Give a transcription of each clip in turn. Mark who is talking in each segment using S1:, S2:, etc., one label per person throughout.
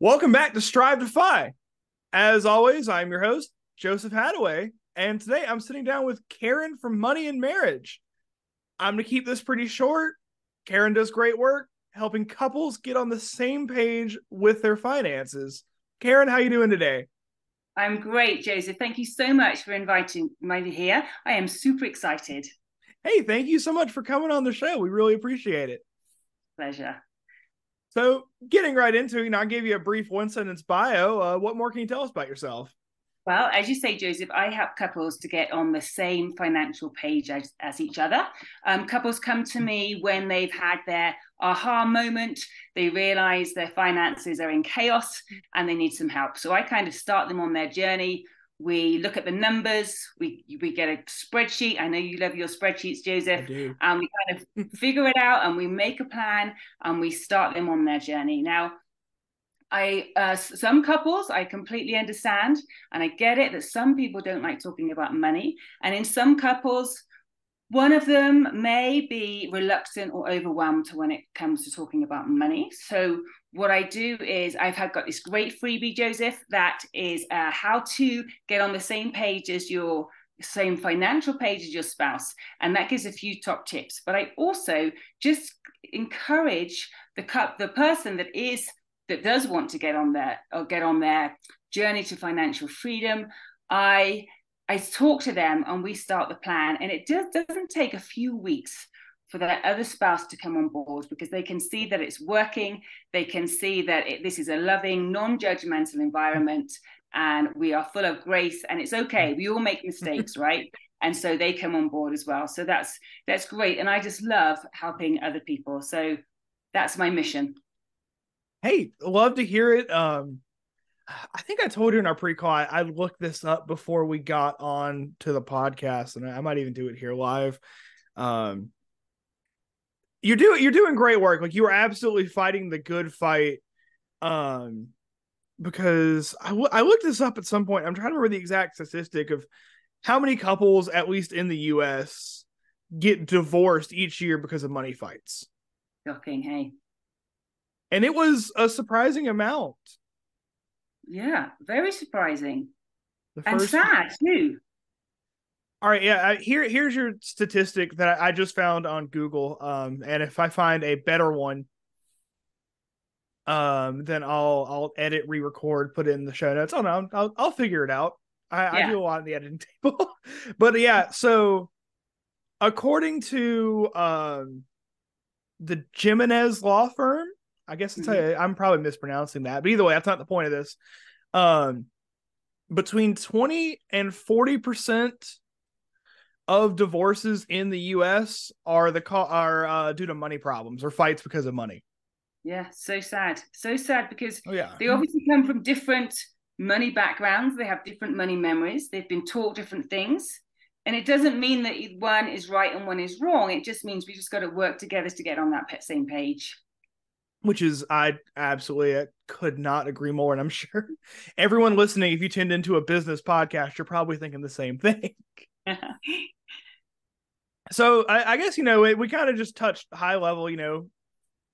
S1: Welcome back to Strive to FI. As always, I'm your host, Joseph Hadaway, and today I'm sitting down with Karen from Money and Marriage. I'm going to keep this pretty short. Karen does great work helping couples get on the same page with their finances. Karen, how are you doing today?
S2: I'm great, Joseph. Thank you so much for inviting me here. I am super excited.
S1: Hey, thank you so much for coming on the show. We really appreciate it.
S2: Pleasure.
S1: So, getting right into it, you know, I gave you a brief one sentence bio. Uh, what more can you tell us about yourself?
S2: Well, as you say, Joseph, I help couples to get on the same financial page as, as each other. Um, couples come to me when they've had their aha moment, they realize their finances are in chaos and they need some help. So I kind of start them on their journey we look at the numbers we we get a spreadsheet. I know you love your spreadsheets joseph. And we kind of figure it out and we make a plan and we start them on their journey. Now i uh, some couples i completely understand and i get it that some people don't like talking about money. And in some couples one of them may be reluctant or overwhelmed when it comes to talking about money so what I do is I've had got this great freebie, Joseph, that is uh, how to get on the same page as your same financial page as your spouse, and that gives a few top tips. But I also just encourage the cup the person that is that does want to get on there or get on their journey to financial freedom. I I talk to them and we start the plan, and it just doesn't take a few weeks for their other spouse to come on board because they can see that it's working. They can see that it, this is a loving, non judgmental environment and we are full of grace and it's okay. We all make mistakes, right? And so they come on board as well. So that's that's great. And I just love helping other people. So that's my mission.
S1: Hey, love to hear it. Um I think I told you in our pre-call I, I looked this up before we got on to the podcast, and I might even do it here live. Um, you're doing you're doing great work. Like you are absolutely fighting the good fight. Um, because I, w- I looked this up at some point. I'm trying to remember the exact statistic of how many couples, at least in the U.S., get divorced each year because of money fights.
S2: Shocking, hey.
S1: And it was a surprising amount.
S2: Yeah, very surprising. and sad too.
S1: All right, yeah. Here, here's your statistic that I just found on Google. Um, and if I find a better one, um, then I'll I'll edit, re-record, put it in the show notes. Oh no, I'll I'll figure it out. I, yeah. I do a lot in the editing table, but yeah. So, according to um, the Jimenez law firm, I guess it's mm-hmm. a, I'm probably mispronouncing that, but either way, that's not the point of this. Um, between twenty and forty percent of divorces in the U.S. are the are uh, due to money problems or fights because of money.
S2: Yeah, so sad, so sad because
S1: oh, yeah.
S2: they obviously come from different money backgrounds. They have different money memories. They've been taught different things, and it doesn't mean that one is right and one is wrong. It just means we just got to work together to get on that same page.
S1: Which is, I absolutely I could not agree more. And I'm sure everyone listening, if you tuned into a business podcast, you're probably thinking the same thing. so I, I, guess you know we kind of just touched high level. You know,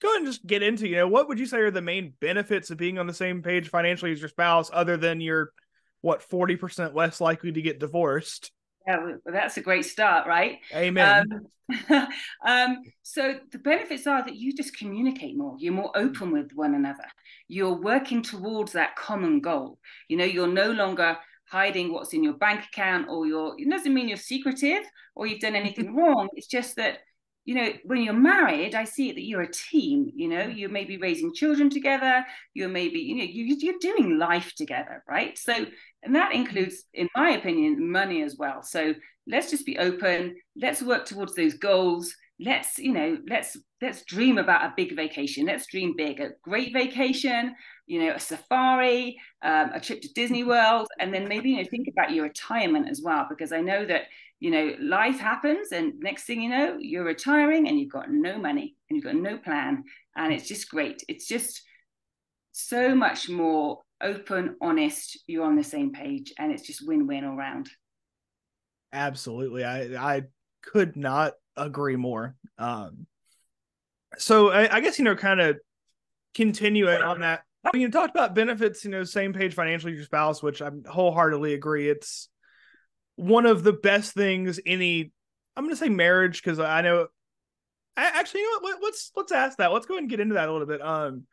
S1: go ahead and just get into you know what would you say are the main benefits of being on the same page financially as your spouse, other than you're what forty percent less likely to get divorced.
S2: Yeah, well, that's a great start, right?
S1: Amen.
S2: Um, um, so the benefits are that you just communicate more. You're more open with one another. You're working towards that common goal. You know, you're no longer hiding what's in your bank account or your it doesn't mean you're secretive or you've done anything wrong it's just that you know when you're married i see it that you're a team you know mm. you may be raising children together you're maybe you know you, you're doing life together right? So and that mm. includes in my opinion money as well. So let's just be open let's work towards those goals let's you know let's let's dream about a big vacation let's dream big a great vacation you know a safari um, a trip to disney mm. world and then maybe you know think about your retirement as well because i know that you know life happens and next thing you know you're retiring and you've got no money and you've got no plan and it's just great it's just so much more open honest you're on the same page and it's just win-win all around
S1: absolutely i i could not agree more. Um, so I, I guess you know, kind of continuing on that you talked about benefits, you know, same page financially your spouse, which I wholeheartedly agree. It's one of the best things any I'm gonna say marriage because I know I, actually you know what let's let's ask that. Let's go ahead and get into that a little bit. Um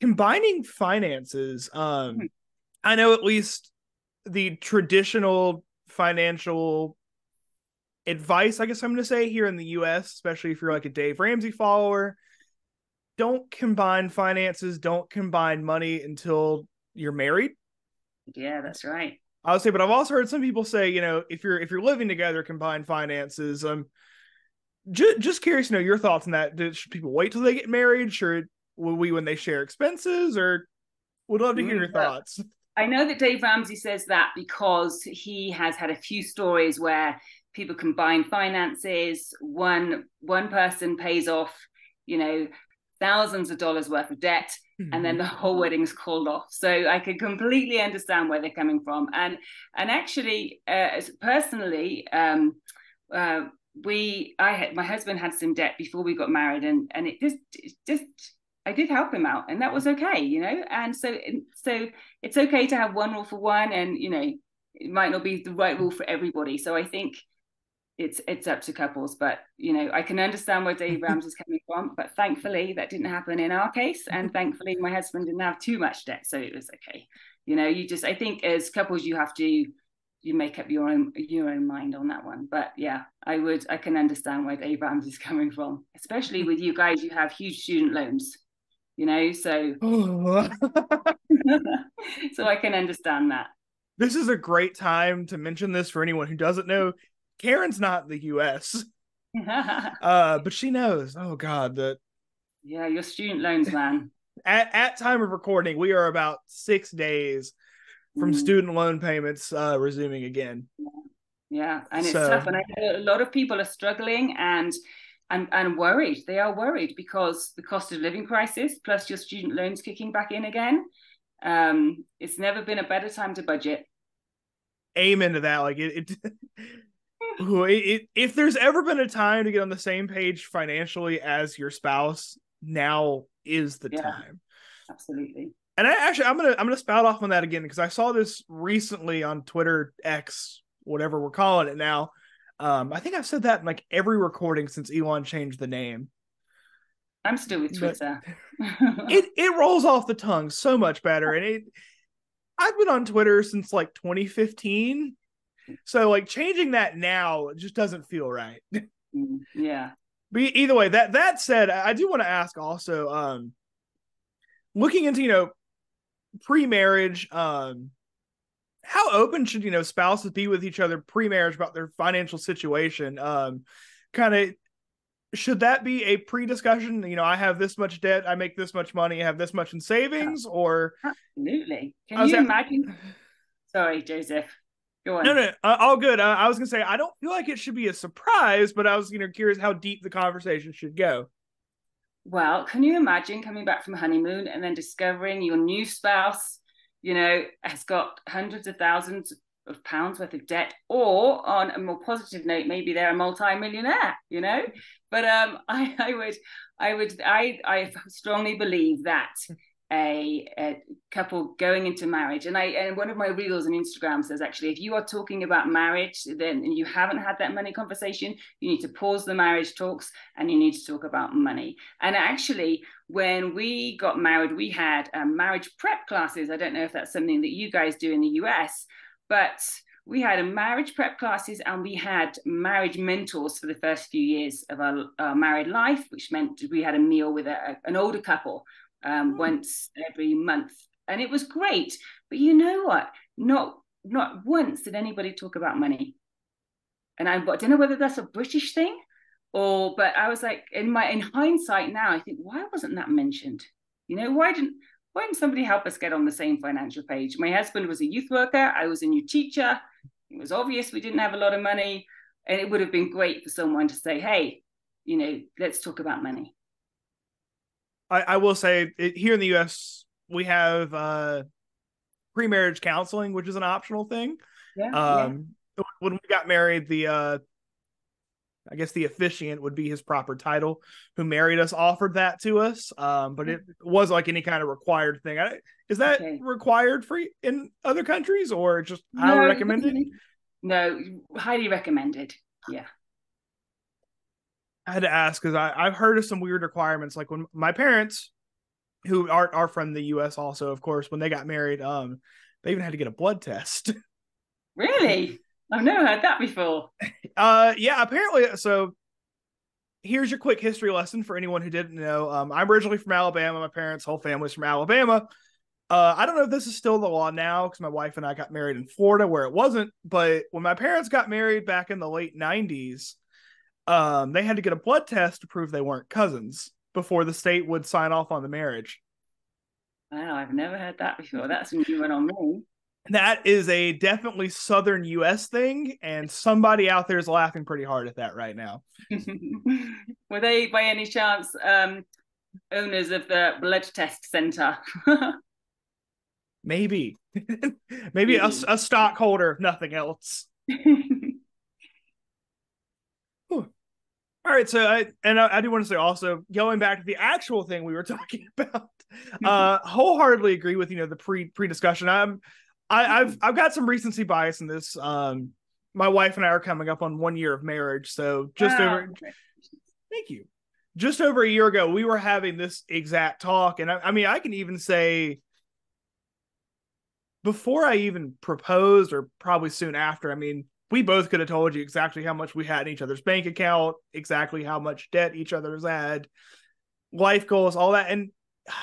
S1: combining finances, um hmm. I know at least the traditional financial advice, I guess I'm gonna say here in the US, especially if you're like a Dave Ramsey follower, don't combine finances, don't combine money until you're married.
S2: Yeah, that's right.
S1: I would say, but I've also heard some people say, you know, if you're if you're living together, combined finances. Um, just just curious to know your thoughts on that. should people wait till they get married? Should will we when they share expenses, or would love to hear your mm, thoughts.
S2: I know that Dave Ramsey says that because he has had a few stories where people combine finances. One one person pays off, you know, thousands of dollars worth of debt mm-hmm. and then the whole wedding's called off so i can completely understand where they're coming from and and actually uh, personally um, uh, we i had my husband had some debt before we got married and and it just it just I did help him out, and that was okay, you know. And so, so it's okay to have one rule for one, and you know, it might not be the right rule for everybody. So I think it's it's up to couples but you know i can understand where dave ramsey's coming from but thankfully that didn't happen in our case and thankfully my husband didn't have too much debt so it was okay. You know you just i think as couples you have to you make up your own your own mind on that one but yeah i would i can understand where dave ramsey's coming from especially with you guys you have huge student loans you know so so i can understand that.
S1: This is a great time to mention this for anyone who doesn't know Karen's not the U.S. uh, but she knows. Oh God, that.
S2: Yeah, your student loans, man.
S1: at at time of recording, we are about six days from mm. student loan payments uh, resuming again.
S2: Yeah, and it's so, tough, and I know a lot of people are struggling and and and worried. They are worried because the cost of living crisis plus your student loans kicking back in again. Um, it's never been a better time to budget.
S1: Amen to that. Like it, it It, if there's ever been a time to get on the same page financially as your spouse, now is the yeah, time.
S2: Absolutely.
S1: And I actually I'm gonna I'm gonna spout off on that again because I saw this recently on Twitter X, whatever we're calling it now. Um, I think I've said that in like every recording since Elon changed the name.
S2: I'm still with Twitter.
S1: it it rolls off the tongue so much better, and it. I've been on Twitter since like 2015, so like changing that now just doesn't feel right.
S2: Mm, yeah.
S1: But either way, that that said, I do want to ask also, um, looking into you know pre-marriage, um, how open should you know spouses be with each other pre-marriage about their financial situation? Um, kind of should that be a pre-discussion? You know, I have this much debt, I make this much money, I have this much in savings, or
S2: absolutely. Can you imagine? Sorry, Joseph.
S1: No, no, uh, all good. Uh, I was gonna say I don't feel like it should be a surprise, but I was you know curious how deep the conversation should go.
S2: Well, can you imagine coming back from honeymoon and then discovering your new spouse, you know, has got hundreds of thousands of pounds worth of debt, or on a more positive note, maybe they're a multi-millionaire, you know? But um, I, I would, I would, I, I strongly believe that a, a, couple going into marriage. And i and one of my reels on instagram says actually if you are talking about marriage then you haven't had that money conversation. You need to pause the marriage talks and you need to talk about money. And actually when we got married we had um, marriage prep classes. I don't know if that's something that you guys do in the us but we had a marriage prep classes and we had marriage mentors for the first few years of our, our married life which meant we had a meal with a, an older couple um, hmm. once every month, and it was great. But you know what? Not not once did anybody talk about money. And I, I don't know whether that's a British thing or, but I was like, in my in hindsight now, I think why wasn't that mentioned? You know, why didn't why didn't somebody help us get on the same financial page? My husband was a youth worker. I was a new teacher. It was obvious we didn't have a lot of money, and it would have been great for someone to say, "Hey, you know, let's talk about money."
S1: I, I will say it, here in the U.S. we have uh, pre-marriage counseling, which is an optional thing.
S2: Yeah, um,
S1: yeah. When we got married, the uh, I guess the officiant would be his proper title, who married us, offered that to us. Um, but it was like any kind of required thing. I, is that okay. required for in other countries or just no, highly recommended?
S2: No, highly recommended. Yeah.
S1: I had to ask because I've heard of some weird requirements. Like when my parents, who are are from the U.S. also, of course, when they got married, um, they even had to get a blood test.
S2: Really? I've never heard that before.
S1: Uh, yeah, apparently. So here's your quick history lesson for anyone who didn't know. Um, I'm originally from Alabama. My parents' whole family's from Alabama. Uh, I don't know if this is still the law now because my wife and I got married in Florida where it wasn't. But when my parents got married back in the late 90s, um, they had to get a blood test to prove they weren't cousins before the state would sign off on the marriage.
S2: Wow, I've never heard that before. That's a new one on me.
S1: That is a definitely southern US thing, and somebody out there is laughing pretty hard at that right now.
S2: Were they by any chance um, owners of the blood test center?
S1: Maybe. Maybe a, a stockholder, if nothing else. All right, so I and I, I, do want to say also going back to the actual thing we were talking about, uh, wholeheartedly agree with you know the pre pre discussion. I'm I, have I've got some recency bias in this. Um, my wife and I are coming up on one year of marriage, so just wow. over. Thank you. Just over a year ago, we were having this exact talk, and I, I mean, I can even say before I even proposed, or probably soon after. I mean, we both could have told you exactly how much we had in each other's bank account, exactly how much debt each other's had, life goals, all that. And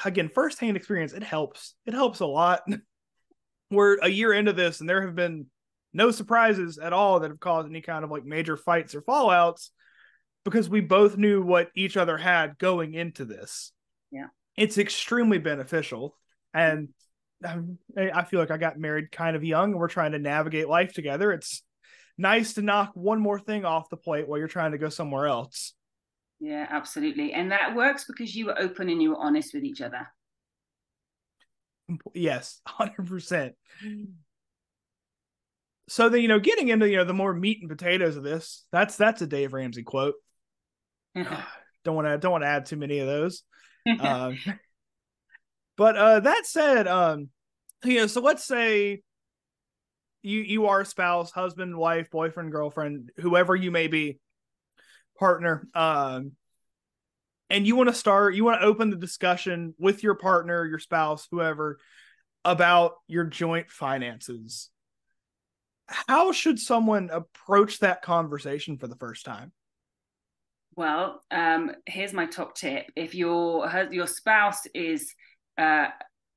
S1: again, firsthand experience, it helps. It helps a lot. We're a year into this, and there have been no surprises at all that have caused any kind of like major fights or fallouts because we both knew what each other had going into this.
S2: Yeah.
S1: It's extremely beneficial. And um, I feel like I got married kind of young and we're trying to navigate life together. It's nice to knock one more thing off the plate while you're trying to go somewhere else.
S2: Yeah, absolutely. And that works because you were open and you were honest with each other.
S1: Yes, 100%. So then, you know, getting into, you know, the more meat and potatoes of this, that's that's a Dave Ramsey quote. don't want to don't want to add too many of those. um, but uh that said, um you know, so let's say you you are a spouse, husband, wife, boyfriend, girlfriend, whoever you may be, partner, um, and you want to start, you want to open the discussion with your partner, your spouse, whoever, about your joint finances. How should someone approach that conversation for the first time?
S2: Well, um, here's my top tip: if your your spouse is uh,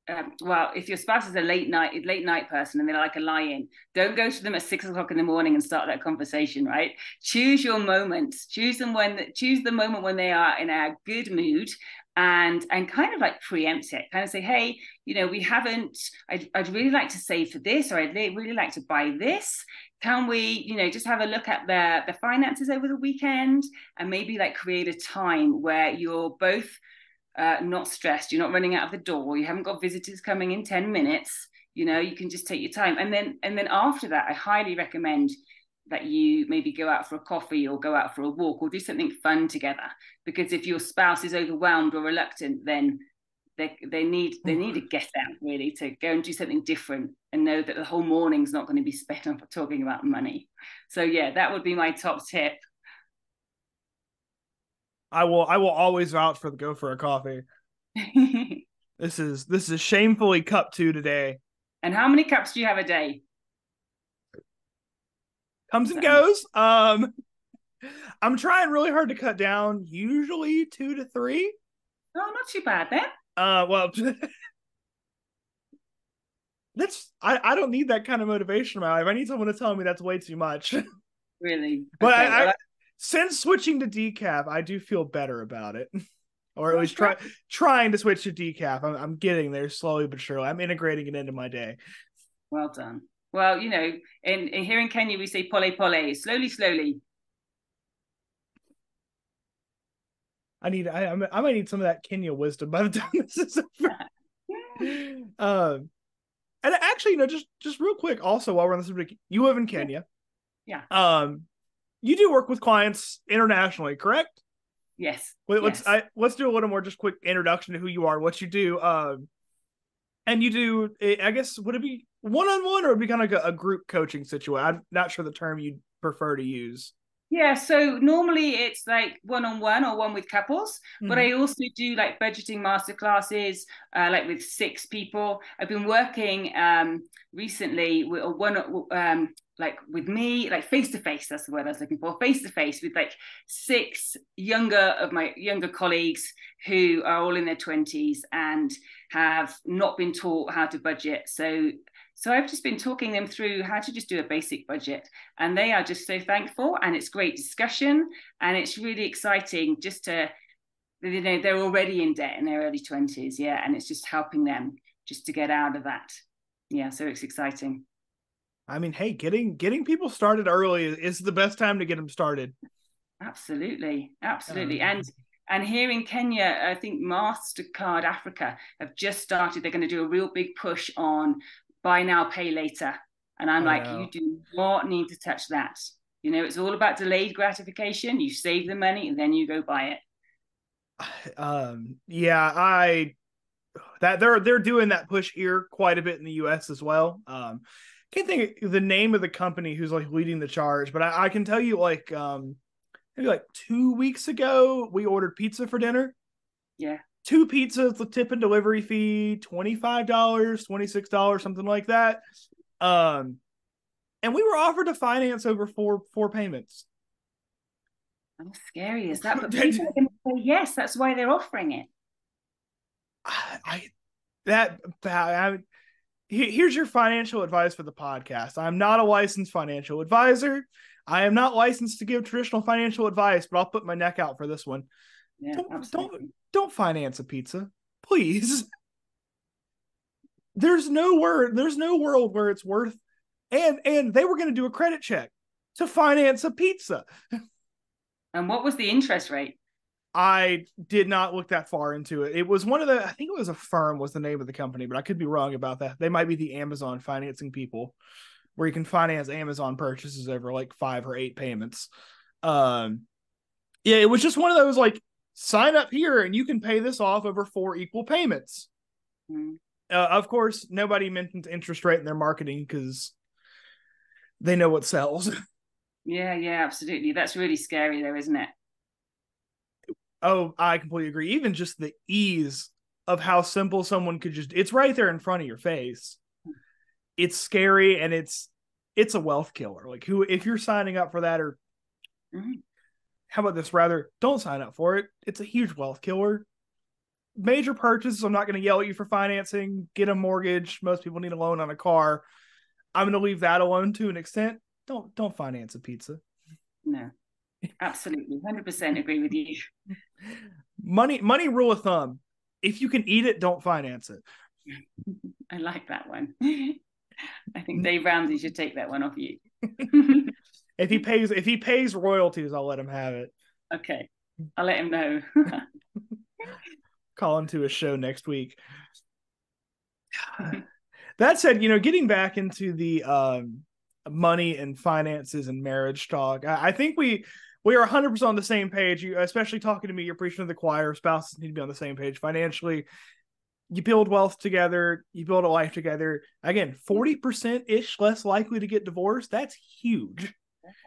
S2: um, well, if your spouse is a late night late night person and they're like a lie-in, don't go to them at six o'clock in the morning and start that conversation. Right? Choose your moments. Choose them when choose the moment when they are in a good mood, and and kind of like preempt it. Kind of say, hey, you know, we haven't. I'd, I'd really like to save for this, or I'd really like to buy this. Can we, you know, just have a look at the the finances over the weekend and maybe like create a time where you're both uh, not stressed. You're not running out of the door. You haven't got visitors coming in 10 minutes. You know, you can just take your time. And then and then after that, I highly recommend that you maybe go out for a coffee or go out for a walk or do something fun together. Because if your spouse is overwhelmed or reluctant, then they they need they need a get out really to go and do something different and know that the whole morning's not going to be spent on talking about money. So yeah, that would be my top tip.
S1: I will I will always vouch for the go for a coffee. this is this is shamefully cup two today.
S2: And how many cups do you have a day?
S1: Comes and goes. Um I'm trying really hard to cut down, usually two to three.
S2: Oh, not too bad then.
S1: Uh well that's I, I don't need that kind of motivation in my life. I need someone to tell me that's way too much.
S2: Really?
S1: But okay, I, I, since switching to decaf, I do feel better about it. or at least try trying to switch to decaf. I'm, I'm getting there slowly but surely. I'm integrating it into my day.
S2: Well done. Well, you know, in, in here in Kenya we say pole pole, slowly, slowly.
S1: I need I I might need some of that Kenya wisdom by the time this is over. um, and actually, you know, just just real quick, also while we're on the subject, you live in Kenya.
S2: Yeah.
S1: Um, you do work with clients internationally, correct?
S2: Yes.
S1: Wait, let's
S2: yes.
S1: I, let's do a little more just quick introduction to who you are, what you do. Um, and you do, I guess, would it be one on one or would it be kind of like a, a group coaching situation? I'm not sure the term you'd prefer to use.
S2: Yeah, so normally it's like one on one or one with couples, mm-hmm. but I also do like budgeting masterclasses, uh, like with six people. I've been working um, recently with one, um, like with me, like face to face. That's the word I was looking for. Face to face with like six younger of my younger colleagues who are all in their twenties and have not been taught how to budget. So so I've just been talking them through how to just do a basic budget, and they are just so thankful. And it's great discussion, and it's really exciting just to, you know, they're already in debt in their early twenties, yeah, and it's just helping them just to get out of that. Yeah, so it's exciting.
S1: I mean, hey, getting getting people started early is the best time to get them started.
S2: Absolutely, absolutely, um, and and here in Kenya, I think Mastercard Africa have just started. They're going to do a real big push on buy now, pay later. And I'm I like, know. you do not need to touch that. You know, it's all about delayed gratification. You save the money and then you go buy it.
S1: Um, yeah, I that they're they're doing that push here quite a bit in the US as well. Um can't think the name of the company who's like leading the charge, but I, I can tell you like um maybe like two weeks ago we ordered pizza for dinner.
S2: Yeah
S1: two pizzas, the tip and delivery fee, $25, $26, something like that. Um, and we were offered to finance over four four payments.
S2: How scary is that? But people are going to say yes. That's why they're offering it.
S1: I, I that I, here's your financial advice for the podcast. I'm not a licensed financial advisor. I am not licensed to give traditional financial advice, but I'll put my neck out for this one. Yeah, don't, don't don't finance a pizza, please. There's no word, there's no world where it's worth and and they were going to do a credit check to finance a pizza.
S2: And what was the interest rate?
S1: I did not look that far into it. It was one of the I think it was Affirm was the name of the company, but I could be wrong about that. They might be the Amazon financing people where you can finance Amazon purchases over like 5 or 8 payments. Um yeah, it was just one of those like sign up here and you can pay this off over four equal payments. Mm. Uh, of course, nobody mentions interest rate in their marketing because they know what sells.
S2: Yeah, yeah, absolutely. That's really scary, though, isn't it?
S1: Oh, I completely agree. Even just the ease of how simple someone could just it's right there in front of your face. It's scary and it's it's a wealth killer. Like who if you're signing up for that or mm-hmm. how about this rather don't sign up for it. It's a huge wealth killer. Major purchases i'm not going to yell at you for financing. Get a mortgage. Most people need a loan on a car. I'm going to leave that alone to an extent. Don't don't finance a pizza.
S2: No. Absolutely. 100% agree with you
S1: money money rule of thumb if you can eat it don't finance it
S2: i like that one i think dave ramsey should take that one off you
S1: if he pays if he pays royalties, I'll let him have it.
S2: Okay. I'll let him know.
S1: Call him to a show next week. that said, you know, getting back into the um, money and finances and marriage talk, I, I think we we are 100% on the same page. You, especially talking to me, you're preaching to the choir. Spouses need to be on the same page financially. You build wealth together. You build a life together. Again, 40% ish less likely to get divorced. That's huge.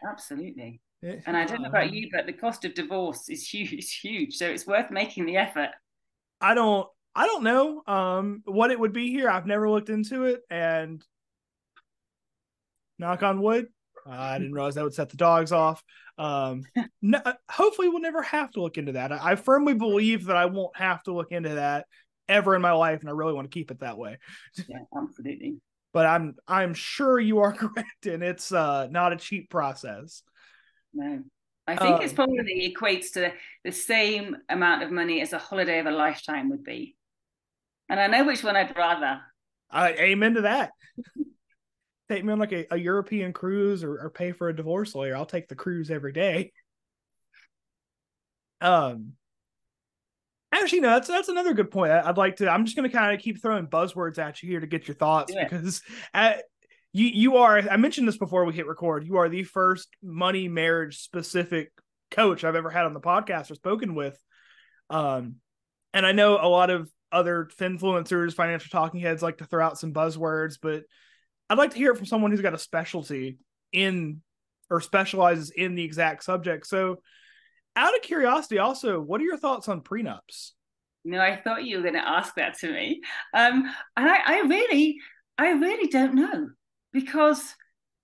S2: Absolutely. And I don't know about you, but the cost of divorce is huge, it's huge. So it's worth making the effort.
S1: I don't I don't know um what it would be here. I've never looked into it and knock on wood. Uh, I didn't realize that would set the dogs off. Um, no, hopefully, we'll never have to look into that. I, I, firmly believe that I won't have to look into that ever in my life, and I really want to keep it that way.
S2: Yeah, absolutely
S1: but I'm I'm sure you are correct, and it's uh, not a cheap process.
S2: No, I think um, it's probably equates to the same amount of money as a holiday of a lifetime would be, and I know which one I'd rather.
S1: I amen to that. Take me on like a, a European cruise or, or pay for a divorce lawyer. I'll take the cruise every day. Um, Actually, no, that's that's another good point. I'd like to. I'm just going to kind of keep throwing buzzwords at you here to get your thoughts yeah. because at, you you are I mentioned this before we hit record. You are the first money marriage specific coach I've ever had on the podcast or spoken with. Um, and I know a lot of other influencers, financial talking heads like to throw out some buzzwords, but I'd like to hear it from someone who's got a specialty in or specializes in the exact subject. So, out of curiosity, also, what are your thoughts on prenups?
S2: No, I thought you were going to ask that to me, um, and I, I really, I really don't know because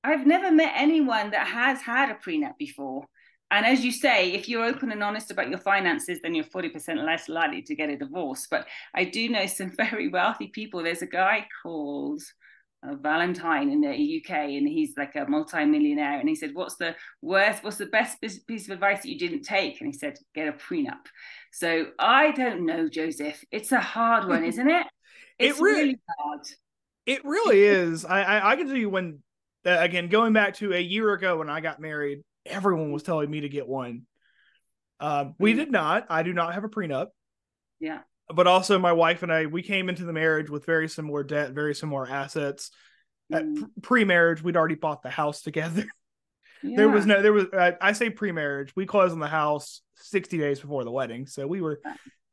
S2: I've never met anyone that has had a prenup before. And as you say, if you're open and honest about your finances, then you're 40% less likely to get a divorce. But I do know some very wealthy people. There's a guy called Valentine in the UK, and he's like a multi-millionaire. And he said, "What's the worst? What's the best piece of advice that you didn't take?" And he said, "Get a prenup." So I don't know, Joseph. It's a hard one, isn't it? It's it really, really hard.
S1: It really is. I, I, I can tell you when uh, again going back to a year ago when I got married, everyone was telling me to get one. Um, we mm. did not. I do not have a prenup.
S2: Yeah.
S1: But also, my wife and I we came into the marriage with very similar debt, very similar assets. Mm. pre-marriage, we'd already bought the house together. Yeah. There was no, there was. Uh, I say pre-marriage. We closed on the house sixty days before the wedding, so we were,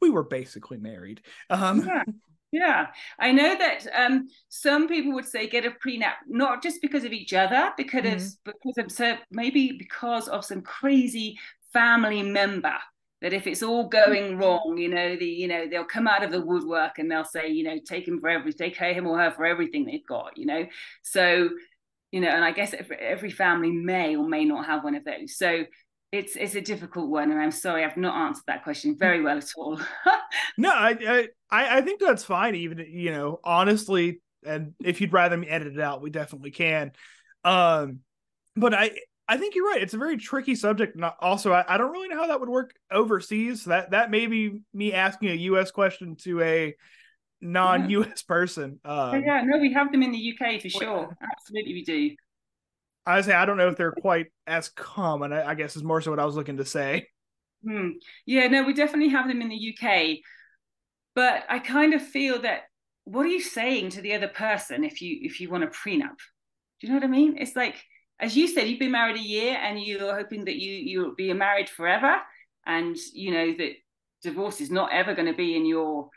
S1: we were basically married. Um,
S2: yeah. Yeah, I know that um, some people would say get a prenup not just because of each other, because mm-hmm. because of so maybe because of some crazy family member that if it's all going wrong, you know, the you know they'll come out of the woodwork and they'll say, you know, take him for everything, take him or her for everything they've got, you know. So, you know, and I guess every family may or may not have one of those. So it's it's a difficult one, and I'm sorry I've not answered that question very well at all.
S1: no, I, I I think that's fine. Even you know, honestly, and if you'd rather me edit it out, we definitely can. Um, but I I think you're right. It's a very tricky subject. And also, I, I don't really know how that would work overseas. That that may be me asking a U.S. question to a non-U.S. Person.
S2: Um, yeah, no, we have them in the UK for sure. Absolutely, we do.
S1: I say I don't know if they're quite as common. I, I guess is more so what I was looking to say.
S2: Hmm. Yeah, no, we definitely have them in the UK, but I kind of feel that what are you saying to the other person if you if you want a prenup? Do you know what I mean? It's like as you said, you've been married a year and you're hoping that you you'll be married forever, and you know that divorce is not ever going to be in your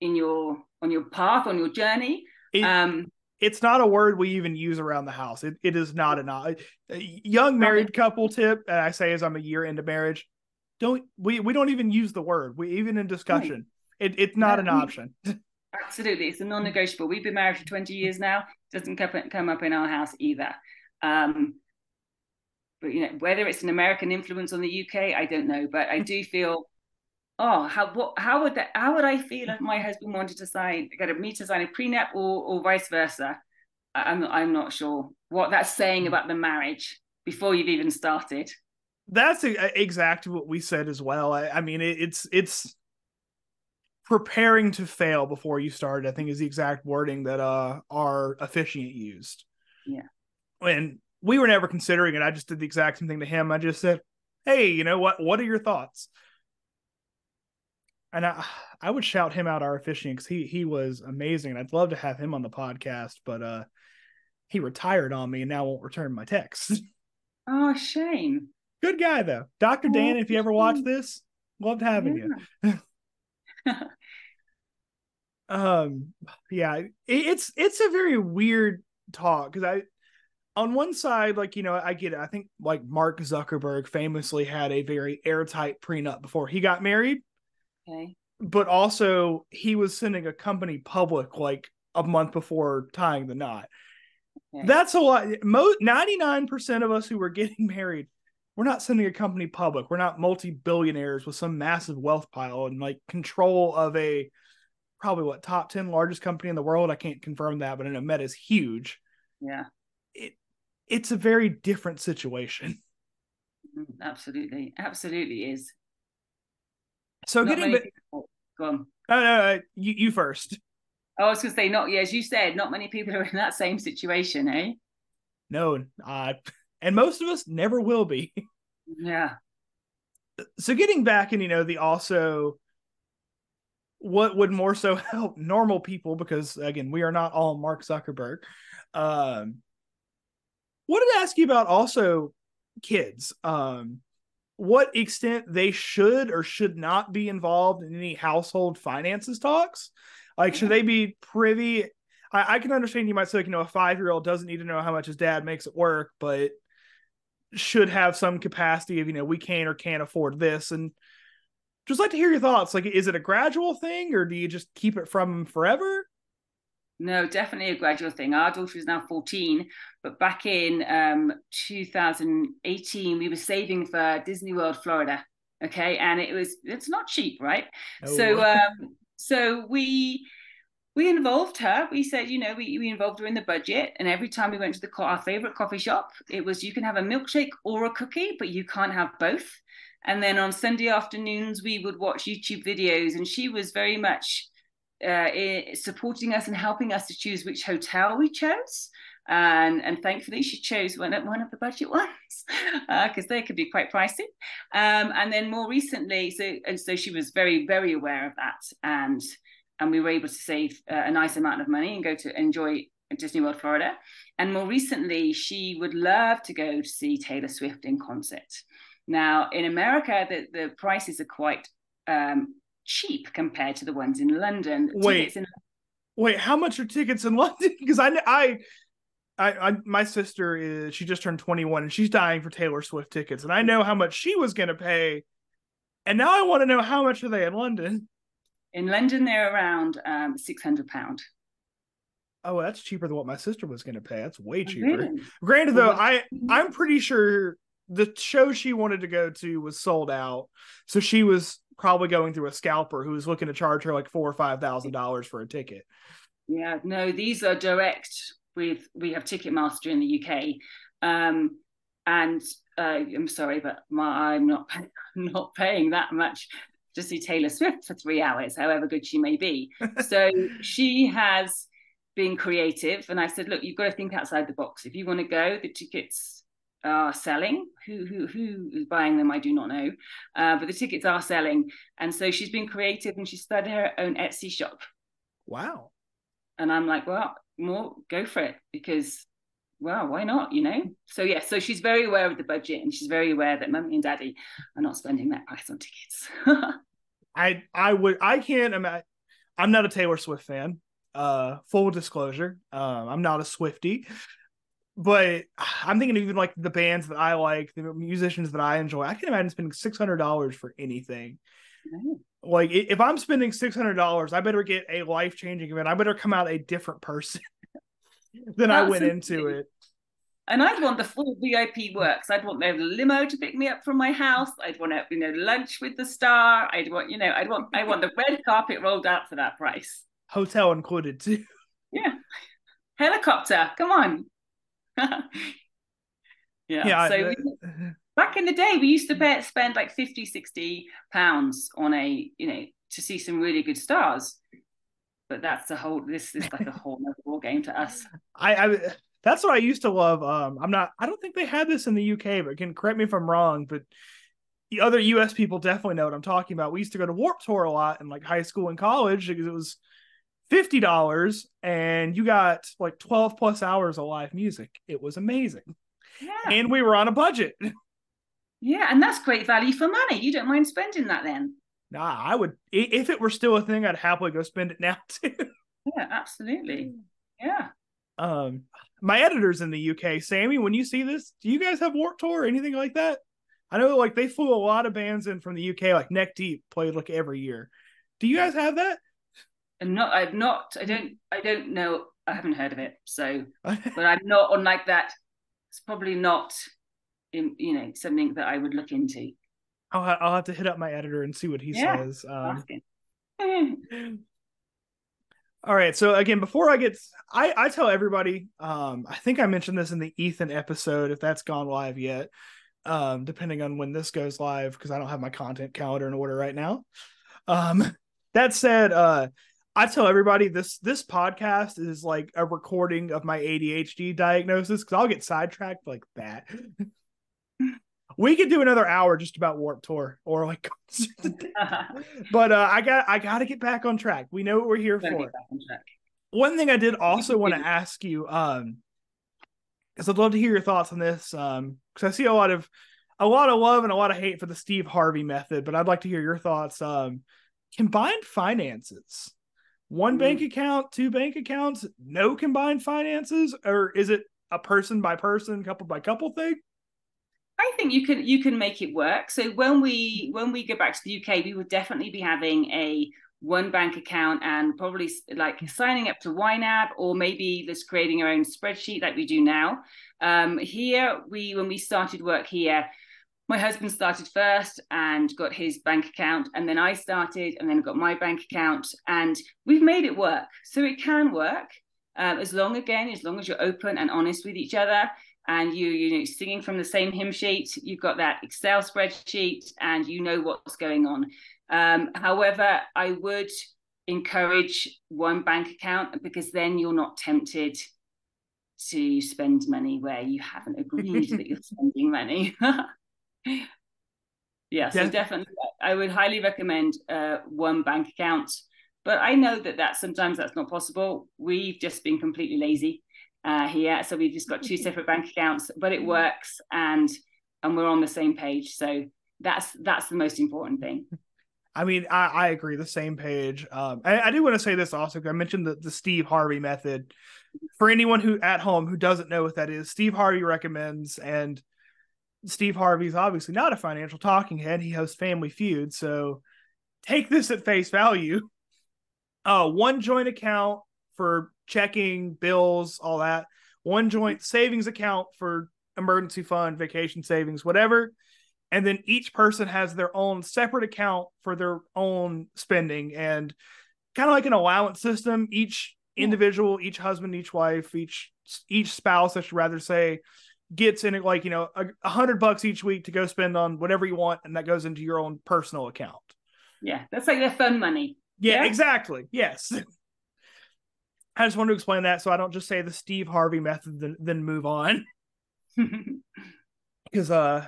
S2: in your on your path on your journey.
S1: It, um, it's not a word we even use around the house. It, it is not a, a young married couple tip. And I say as I'm a year into marriage, don't we we don't even use the word. We even in discussion, it, it's not an option.
S2: Absolutely, it's a non-negotiable. We've been married for 20 years now. Doesn't come up in our house either. Um, but you know whether it's an American influence on the UK, I don't know. But I do feel oh, how what how would that how would I feel if my husband wanted to sign get me to sign a prenup or or vice versa? I'm I'm not sure what that's saying about the marriage before you've even started.
S1: That's exactly what we said as well. I, I mean, it, it's it's preparing to fail before you started, I think is the exact wording that uh our officiant used.
S2: Yeah,
S1: and we were never considering it. I just did the exact same thing to him. I just said, "Hey, you know what? What are your thoughts?" and I, I would shout him out our officiant because he he was amazing. And I'd love to have him on the podcast, but uh, he retired on me and now won't return my texts.
S2: Oh, shame.
S1: Good guy though, Doctor oh, Dan. If you ever watch this, loved having yeah. you. um, yeah, it, it's it's a very weird talk because I on one side, like you know, I get it. I think like Mark Zuckerberg famously had a very airtight prenup before he got married.
S2: Okay.
S1: But also, he was sending a company public like a month before tying the knot. Okay. That's a lot. Most 99% of us who were getting married, we're not sending a company public. We're not multi billionaires with some massive wealth pile and like control of a probably what top 10 largest company in the world. I can't confirm that, but I know Meta is huge.
S2: Yeah.
S1: It, it's a very different situation.
S2: Mm-hmm. Absolutely. Absolutely is.
S1: So not getting
S2: people, go on.
S1: Uh, uh, you you first.
S2: I was going to say not. Yeah, as you said, not many people are in that same situation, eh?
S1: No, uh, and most of us never will be.
S2: Yeah.
S1: So getting back and you know the also what would more so help normal people because again we are not all mark zuckerberg um wanted to ask you about also kids um what extent they should or should not be involved in any household finances talks like should they be privy i, I can understand you might say like, you know a five year old doesn't need to know how much his dad makes at work but should have some capacity of you know we can or can't afford this and just like to hear your thoughts. Like, is it a gradual thing, or do you just keep it from forever?
S2: No, definitely a gradual thing. Our daughter is now 14, but back in um, 2018, we were saving for Disney World Florida. Okay, and it was it's not cheap, right? Oh. So um, so we we involved her. We said, you know, we, we involved her in the budget. And every time we went to the our favorite coffee shop, it was you can have a milkshake or a cookie, but you can't have both. And then on Sunday afternoons, we would watch YouTube videos, and she was very much uh, supporting us and helping us to choose which hotel we chose. And, and thankfully, she chose one one of the budget ones because uh, they could be quite pricey. Um, and then more recently, so and so she was very very aware of that, and and we were able to save uh, a nice amount of money and go to enjoy Disney World Florida. And more recently, she would love to go to see Taylor Swift in concert. Now, in America, the, the prices are quite um, cheap compared to the ones in London.
S1: Wait, in- wait, how much are tickets in London? Because I, I, I, I, my sister is she just turned 21 and she's dying for Taylor Swift tickets, and I know how much she was going to pay, and now I want to know how much are they in London.
S2: In London, they're around um, 600 pound.
S1: Oh, that's cheaper than what my sister was going to pay. That's way cheaper. Really? Granted, though, I I'm pretty sure the show she wanted to go to was sold out, so she was probably going through a scalper who was looking to charge her like four or five thousand dollars for a ticket.
S2: Yeah, no, these are direct. With we have Ticketmaster in the UK, um, and uh, I'm sorry, but my, I'm not I'm not paying that much to see Taylor Swift for three hours, however good she may be. so she has been creative, and I said, look, you've got to think outside the box. If you want to go, the tickets are selling. Who who who is buying them? I do not know, uh, but the tickets are selling, and so she's been creative and she started her own Etsy shop.
S1: Wow!
S2: And I'm like, well, more go for it because, well, why not? You know. So yeah, so she's very aware of the budget and she's very aware that mummy and daddy are not spending that price on tickets.
S1: I I would I can't imagine. I'm not a Taylor Swift fan. Uh, full disclosure, um, I'm not a Swifty but I'm thinking even like the bands that I like, the musicians that I enjoy. I can't imagine spending six hundred dollars for anything. Like if I'm spending six hundred dollars, I better get a life changing event. I better come out a different person than That's I went into it.
S2: And I'd want the full VIP works. I'd want the limo to pick me up from my house. I'd want to, you know, lunch with the star. I'd want, you know, I'd want, I want the red carpet rolled out for that price.
S1: Hotel included too.
S2: Yeah. Helicopter. Come on. yeah. yeah. So we, back in the day, we used to pay, spend like 50, 60 pounds on a, you know, to see some really good stars. But that's a whole, this is like a whole other ball game to us.
S1: I, I, that's what I used to love. Um, I'm not, I don't think they had this in the UK, but can correct me if I'm wrong, but the other US people definitely know what I'm talking about. We used to go to Warped Tour a lot in like high school and college because it was $50 and you got like 12 plus hours of live music. It was amazing. Yeah. And we were on a budget.
S2: Yeah, and that's great value for money. You don't mind spending that then?
S1: Nah, I would if it were still a thing, I'd happily go spend it now too.
S2: Yeah, absolutely. Yeah.
S1: Um my editors in the UK, Sammy, when you see this, do you guys have Warped Tour or anything like that? I know like they flew a lot of bands in from the UK, like Neck Deep played like every year. Do you guys have that?
S2: and not I've not I don't I don't know I haven't heard of it so but I'm not on like that it's probably not in, you know something that I would look into
S1: I'll I'll have to hit up my editor and see what he yeah, says um, all right so again before I get I I tell everybody um I think I mentioned this in the Ethan episode if that's gone live yet um depending on when this goes live because I don't have my content calendar in order right now um that said uh I tell everybody this this podcast is like a recording of my ADHD diagnosis because I'll get sidetracked like that. We could do another hour just about Warped Tour or like, but uh, I got I got to get back on track. We know what we're here for. One thing I did also want to ask you, um, because I'd love to hear your thoughts on this, um, because I see a lot of a lot of love and a lot of hate for the Steve Harvey method, but I'd like to hear your thoughts. Um, combined finances, one mm. bank account, two bank accounts, no combined finances, or is it a person by person, couple by couple thing?
S2: I think you can you can make it work. So when we when we go back to the UK, we would definitely be having a one bank account and probably like signing up to YNAB or maybe just creating our own spreadsheet like we do now. Um, here we when we started work here, my husband started first and got his bank account and then i started and then got my bank account and we've made it work so it can work um, as long again as long as you're open and honest with each other and you you know singing from the same hymn sheet you've got that excel spreadsheet and you know what's going on um, however i would encourage one bank account because then you're not tempted to spend money where you haven't agreed that you're spending money yeah, so definitely, I would highly recommend uh, one bank account. But I know that that sometimes that's not possible. We've just been completely lazy uh, here, so we've just got two separate bank accounts. But it works, and and we're on the same page. So that's that's the most important thing.
S1: I mean, I, I agree. The same page. Um, I, I do want to say this also. I mentioned the, the Steve Harvey method. For anyone who at home who doesn't know what that is, Steve Harvey recommends, and Steve Harvey's obviously not a financial talking head. He hosts Family Feud. So take this at face value. Uh, one joint account for checking bills, all that. One joint savings account for emergency fund, vacation savings, whatever. And then each person has their own separate account for their own spending and kind of like an allowance system. Each individual, each husband, each wife, each each spouse, I should rather say, gets in it like you know a, a hundred bucks each week to go spend on whatever you want, and that goes into your own personal account.
S2: Yeah, that's like their fun money.
S1: Yeah, yeah? exactly. Yes. I just want to explain that so I don't just say the Steve Harvey method then then move on. Because uh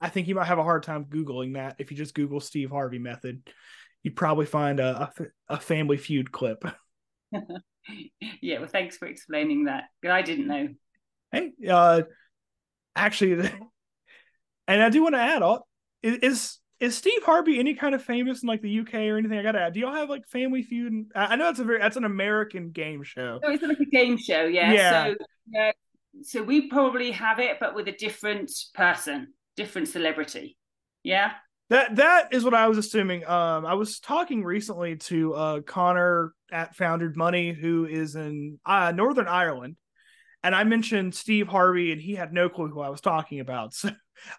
S1: I think you might have a hard time googling that if you just Google Steve Harvey method. You'd probably find a a, a family feud clip.
S2: yeah, well thanks for explaining that. I didn't know.
S1: Hey, uh, actually, and I do want to add, all is is Steve Harvey any kind of famous in like the UK or anything? I gotta add. Do y'all have like Family Feud? And, I know that's a very that's an American game show.
S2: Oh, it's like a game show, yeah. Yeah. So, yeah. So we probably have it, but with a different person, different celebrity. Yeah.
S1: That that is what I was assuming. Um, I was talking recently to uh Connor at Founded Money, who is in uh, Northern Ireland, and I mentioned Steve Harvey, and he had no clue who I was talking about. So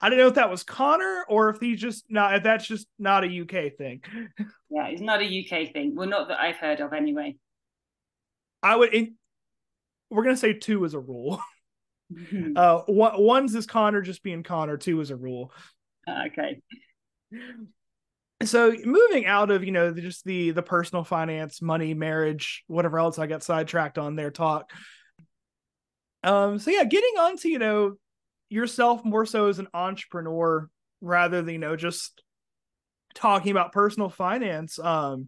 S1: I don't know if that was Connor or if he's just not. If that's just not a UK thing.
S2: Yeah, it's not a UK thing. Well, not that I've heard of anyway.
S1: I would. In, we're gonna say two as a rule. Mm-hmm. Uh, one, one's is Connor just being Connor. Two is a rule.
S2: Okay.
S1: So moving out of you know the, just the the personal finance, money, marriage, whatever else I got sidetracked on their talk. Um, so yeah, getting onto, you know, yourself more so as an entrepreneur rather than, you know, just talking about personal finance. Um,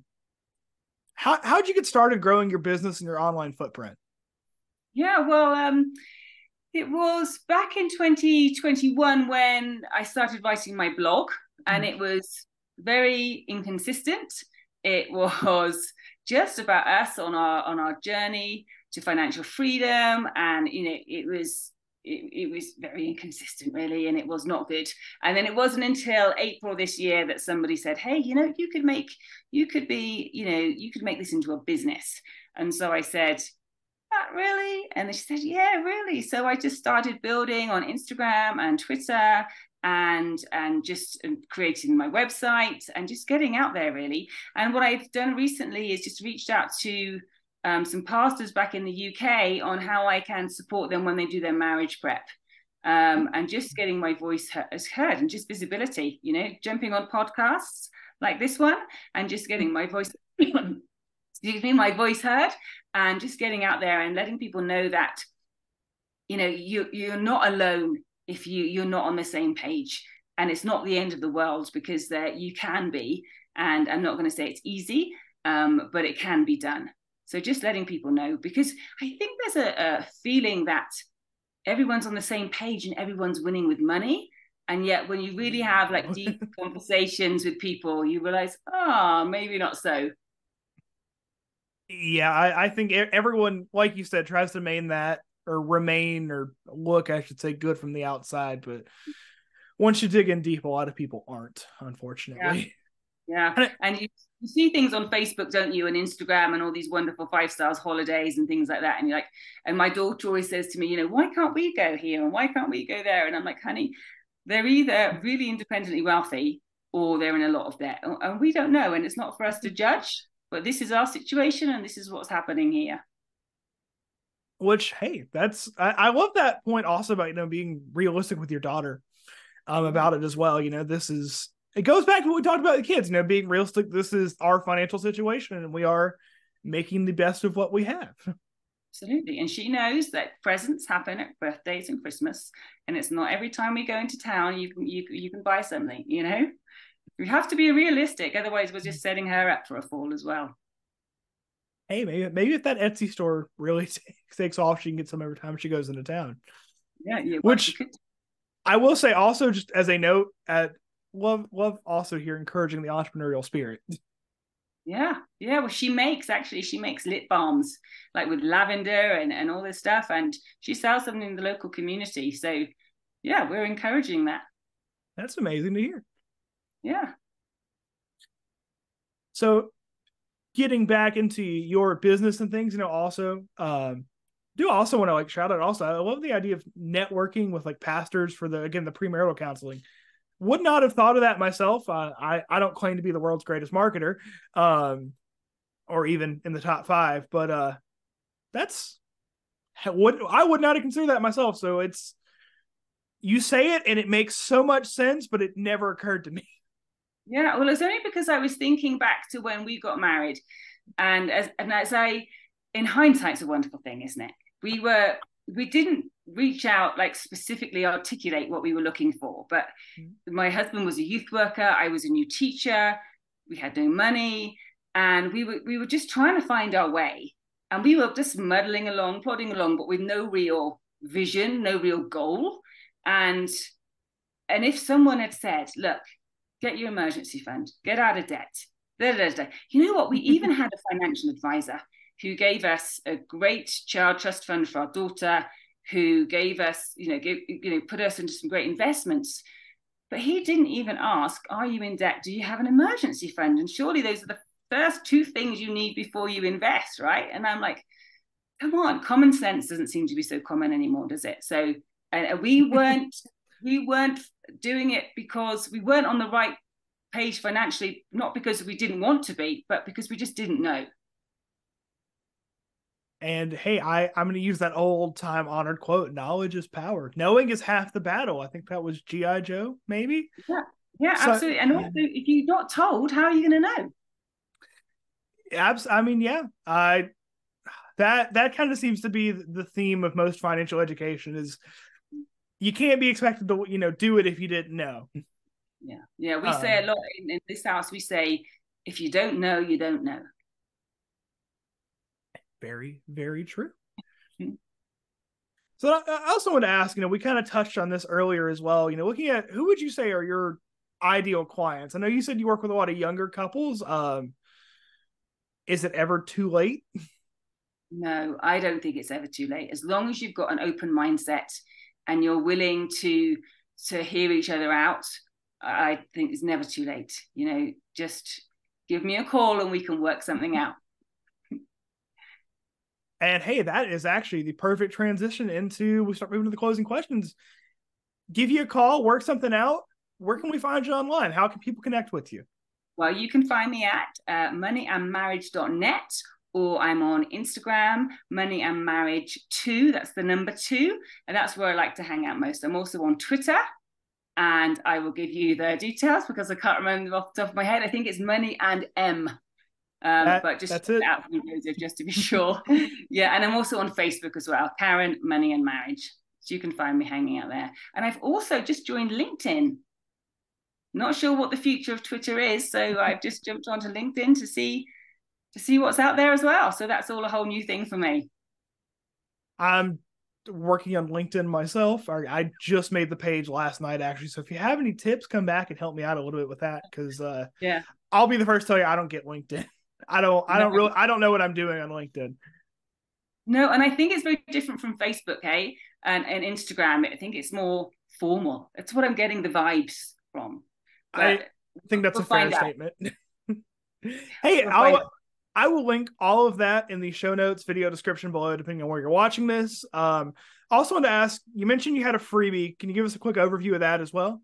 S1: how how'd you get started growing your business and your online footprint?
S2: Yeah, well, um, it was back in 2021 when I started writing my blog, and mm. it was very inconsistent. It was just about us on our on our journey to financial freedom and you know it was it, it, was very inconsistent really and it was not good. And then it wasn't until april this year that somebody said hey you know you could make you could be you know you could make this into a business. And so i said that really? And she said yeah really. So i just started building on instagram and twitter and and just um, creating my website and just getting out there really. And what i've done recently is just reached out to um, some pastors back in the UK on how I can support them when they do their marriage prep. Um, and just getting my voice heard and just visibility, you know, jumping on podcasts like this one and just getting my voice, excuse me, my voice heard and just getting out there and letting people know that, you know, you, you're not alone if you you're not on the same page and it's not the end of the world because there you can be and i'm not going to say it's easy um, but it can be done so just letting people know because i think there's a, a feeling that everyone's on the same page and everyone's winning with money and yet when you really have like deep conversations with people you realize ah oh, maybe not so
S1: yeah I, I think everyone like you said tries to maintain that or remain or look, I should say, good from the outside. But once you dig in deep, a lot of people aren't, unfortunately.
S2: Yeah. yeah. And you, you see things on Facebook, don't you, and Instagram and all these wonderful five stars holidays and things like that. And you're like, and my daughter always says to me, you know, why can't we go here and why can't we go there? And I'm like, honey, they're either really independently wealthy or they're in a lot of debt. And we don't know. And it's not for us to judge, but this is our situation and this is what's happening here
S1: which hey that's I, I, love that point also about you know being realistic with your daughter um mm-hmm. about it as well you know this is it goes back to what we talked about the kids you know being realistic this is our financial situation and we are making the best of what we have
S2: absolutely and she knows that presents happen at birthdays and christmas and it's not every time we go into town you can you, you can buy something you know we have to be realistic otherwise we're just setting her up for a fall as well
S1: hey, maybe maybe if that Etsy store really takes off, she can get some every time she goes into town.
S2: Yeah, yeah.
S1: Which I will say also, just as a note, at love love also here encouraging the entrepreneurial spirit.
S2: Yeah, yeah. Well, she makes actually she makes lip balms like with lavender and and all this stuff, and she sells them in the local community. So, yeah, we're encouraging that.
S1: That's amazing to hear.
S2: Yeah.
S1: So getting back into your business and things, you know, also um, do also want to like shout out also. I love the idea of networking with like pastors for the again the premarital counseling. Would not have thought of that myself. Uh, I I don't claim to be the world's greatest marketer, um, or even in the top five, but uh, that's what I would not have considered that myself. So it's you say it and it makes so much sense, but it never occurred to me.
S2: Yeah, well, it's only because I was thinking back to when we got married, and as and as I, in hindsight, it's a wonderful thing, isn't it? We were we didn't reach out like specifically articulate what we were looking for, but mm-hmm. my husband was a youth worker, I was a new teacher, we had no money, and we were we were just trying to find our way, and we were just muddling along, plodding along, but with no real vision, no real goal, and and if someone had said, look get your emergency fund, get out of debt. Da, da, da. You know what? We even had a financial advisor who gave us a great child trust fund for our daughter, who gave us, you know, gave, you know, put us into some great investments. But he didn't even ask, Are you in debt? Do you have an emergency fund? And surely those are the first two things you need before you invest, right? And I'm like, Come on, common sense doesn't seem to be so common anymore, does it? So uh, we weren't we weren't doing it because we weren't on the right page financially, not because we didn't want to be, but because we just didn't know.
S1: And hey, I, I'm going to use that old time honored quote knowledge is power. Knowing is half the battle. I think that was G.I. Joe, maybe.
S2: Yeah, yeah, so, absolutely. And also, if you're not told, how are you going to know?
S1: Abs- I mean, yeah, I that that kind of seems to be the theme of most financial education is you can't be expected to you know do it if you didn't know
S2: yeah yeah we um, say a um, lot in, in, this house we say if you don't know you don't know
S1: very very true. Hmm. so i also want to ask you know we kind of touched on this earlier as well you know looking at who would you say are your ideal clients? I know you said you work with a lot of younger couples um is it ever too late?
S2: No i don't think it's ever too late. As long as you've got an open mindset and you're willing to to hear each other out i think it's never too late you know just give me a call and we can work something out
S1: and hey that is actually the perfect transition into we start moving to the closing questions give you a call work something out where can we find you online how can people connect with you
S2: well you can find me at uh, moneyandmarriage.net or I'm on Instagram, Money and Marriage 2. That's the number two. And that's where I like to hang out most. I'm also on Twitter. And I will give you the details because I can't remember off the top of my head. I think it's Money and M. Um, that, but just that's it. out just to be sure. yeah, and I'm also on Facebook as well, Karen Money and Marriage. So you can find me hanging out there. And I've also just joined LinkedIn. Not sure what the future of Twitter is, so I've just jumped onto LinkedIn to see to see what's out there as well. So that's all a whole new thing for me.
S1: I'm working on LinkedIn myself. I, just made the page last night actually. So if you have any tips, come back and help me out a little bit with that because uh,
S2: yeah,
S1: I'll be the first to tell you I don't get LinkedIn. I don't. I don't really. I don't know what I'm doing on LinkedIn.
S2: No, and I think it's very different from Facebook, hey, eh? and and Instagram. I think it's more formal. It's what I'm getting the vibes from.
S1: But I think that's we'll a fair statement. hey, we'll I'll, I will link all of that in the show notes, video description below, depending on where you're watching this. Um, also, want to ask you mentioned you had a freebie. Can you give us a quick overview of that as well?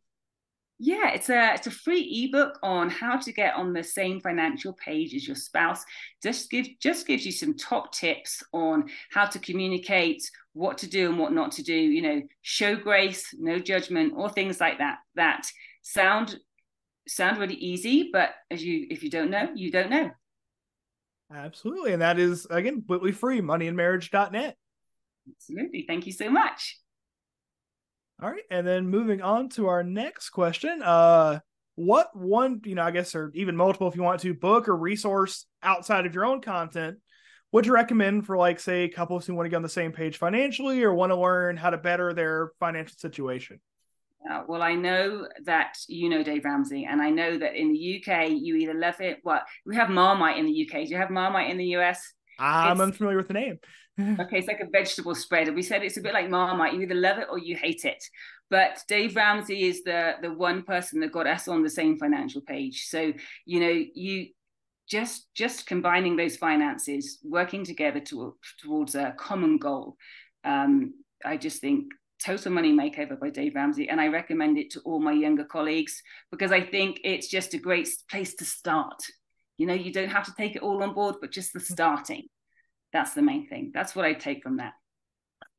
S2: Yeah, it's a it's a free ebook on how to get on the same financial page as your spouse. Just give just gives you some top tips on how to communicate, what to do and what not to do. You know, show grace, no judgment, or things like that. That sound sound really easy, but as you if you don't know, you don't know.
S1: Absolutely, and that is again completely free. Moneyandmarriage.net.
S2: Absolutely, thank you so much.
S1: All right, and then moving on to our next question. Uh what one, you know, I guess or even multiple if you want to, book or resource outside of your own content would you recommend for like say couples who want to get on the same page financially or want to learn how to better their financial situation?
S2: Uh, well, I know that you know Dave Ramsey, and I know that in the UK you either love it. What we have Marmite in the UK. Do you have Marmite in the US?
S1: I'm it's, unfamiliar with the name.
S2: Okay, it's like a vegetable spread. And we said it's a bit like Marmite. You either love it or you hate it. But Dave Ramsey is the the one person that got us on the same financial page. So you know, you just just combining those finances, working together to, towards a common goal. Um, I just think Total Money Makeover by Dave Ramsey, and I recommend it to all my younger colleagues because I think it's just a great place to start. You know, you don't have to take it all on board, but just the starting. That's the main thing. That's what I take from that.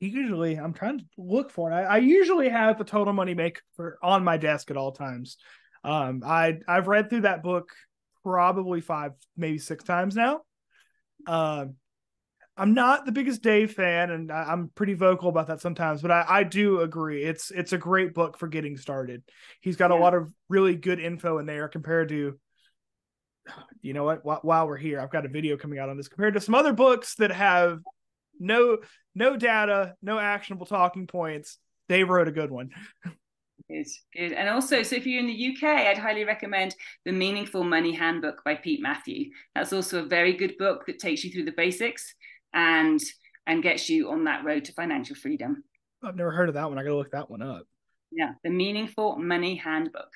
S1: Usually, I'm trying to look for it. I, I usually have the Total Money Makeover on my desk at all times. Um, I I've read through that book probably five, maybe six times now. Um, I'm not the biggest Dave fan, and I, am pretty vocal about that sometimes. But I, I, do agree it's it's a great book for getting started. He's got yeah. a lot of really good info in there compared to you know what? While we're here i've got a video coming out on this compared to some other books that have no no data no actionable talking points. They wrote a good one.
S2: Good good. And also so if you're in the uk i'd highly recommend the meaningful money handbook by pete matthew. That's also a very good book that takes you through the basics and and gets you on that road to financial freedom.
S1: I've never heard of that one. I gotta look that one up.
S2: Yeah the meaningful money handbook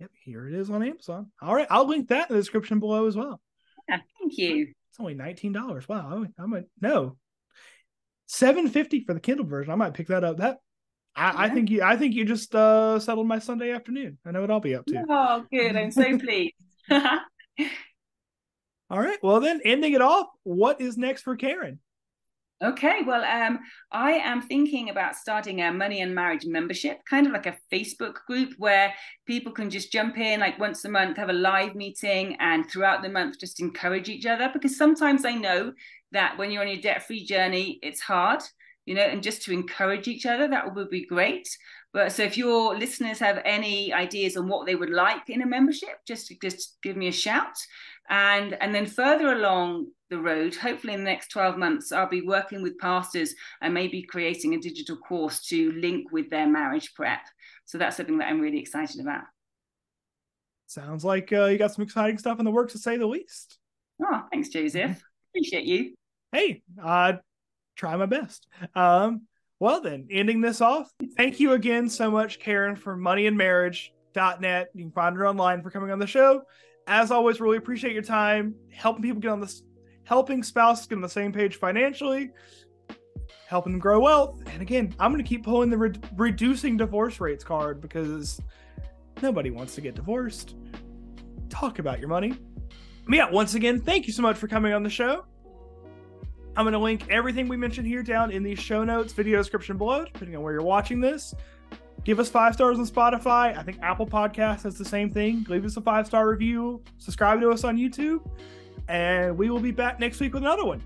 S1: Yep, here it is on Amazon. All right, I'll link that in the description below as well.
S2: Yeah, thank you.
S1: It's only nineteen dollars. Wow, I, might no seven fifty for the Kindle version. I might pick that up. That I, yeah. I think you. I think you just uh, settled my Sunday afternoon. I know what I'll be up to.
S2: Oh, good! I'm so pleased.
S1: All right. Well, then, ending it off. What is next for Karen?
S2: Okay, well, um, I am thinking about starting a money and marriage membership, kind of like a Facebook group where people can just jump in like once a month, have a live meeting, and throughout the month just encourage each other. Because sometimes I know that when you're on your debt free journey, it's hard, you know, and just to encourage each other, that would be great. But so if your listeners have any ideas on what they would like in a membership, just just give me a shout. And and then further along the road, hopefully in the next 12 months, I'll be working with pastors and maybe creating a digital course to link with their marriage prep. So that's something that I'm really excited about.
S1: Sounds like uh, you got some exciting stuff in the works to say the least.
S2: Oh, thanks, Joseph. Appreciate you.
S1: Hey, uh, try my best. Um, well then, ending this off, thank you again so much, Karen, for moneyandmarriage.net. You can find her online for coming on the show. As always, really appreciate your time helping people get on this, helping spouses get on the same page financially, helping them grow wealth. And again, I'm going to keep pulling the re- reducing divorce rates card because nobody wants to get divorced. Talk about your money. But yeah, once again, thank you so much for coming on the show. I'm going to link everything we mentioned here down in the show notes, video description below, depending on where you're watching this. Give us five stars on Spotify. I think Apple Podcast has the same thing. Leave us a five star review. Subscribe to us on YouTube. And we will be back next week with another one.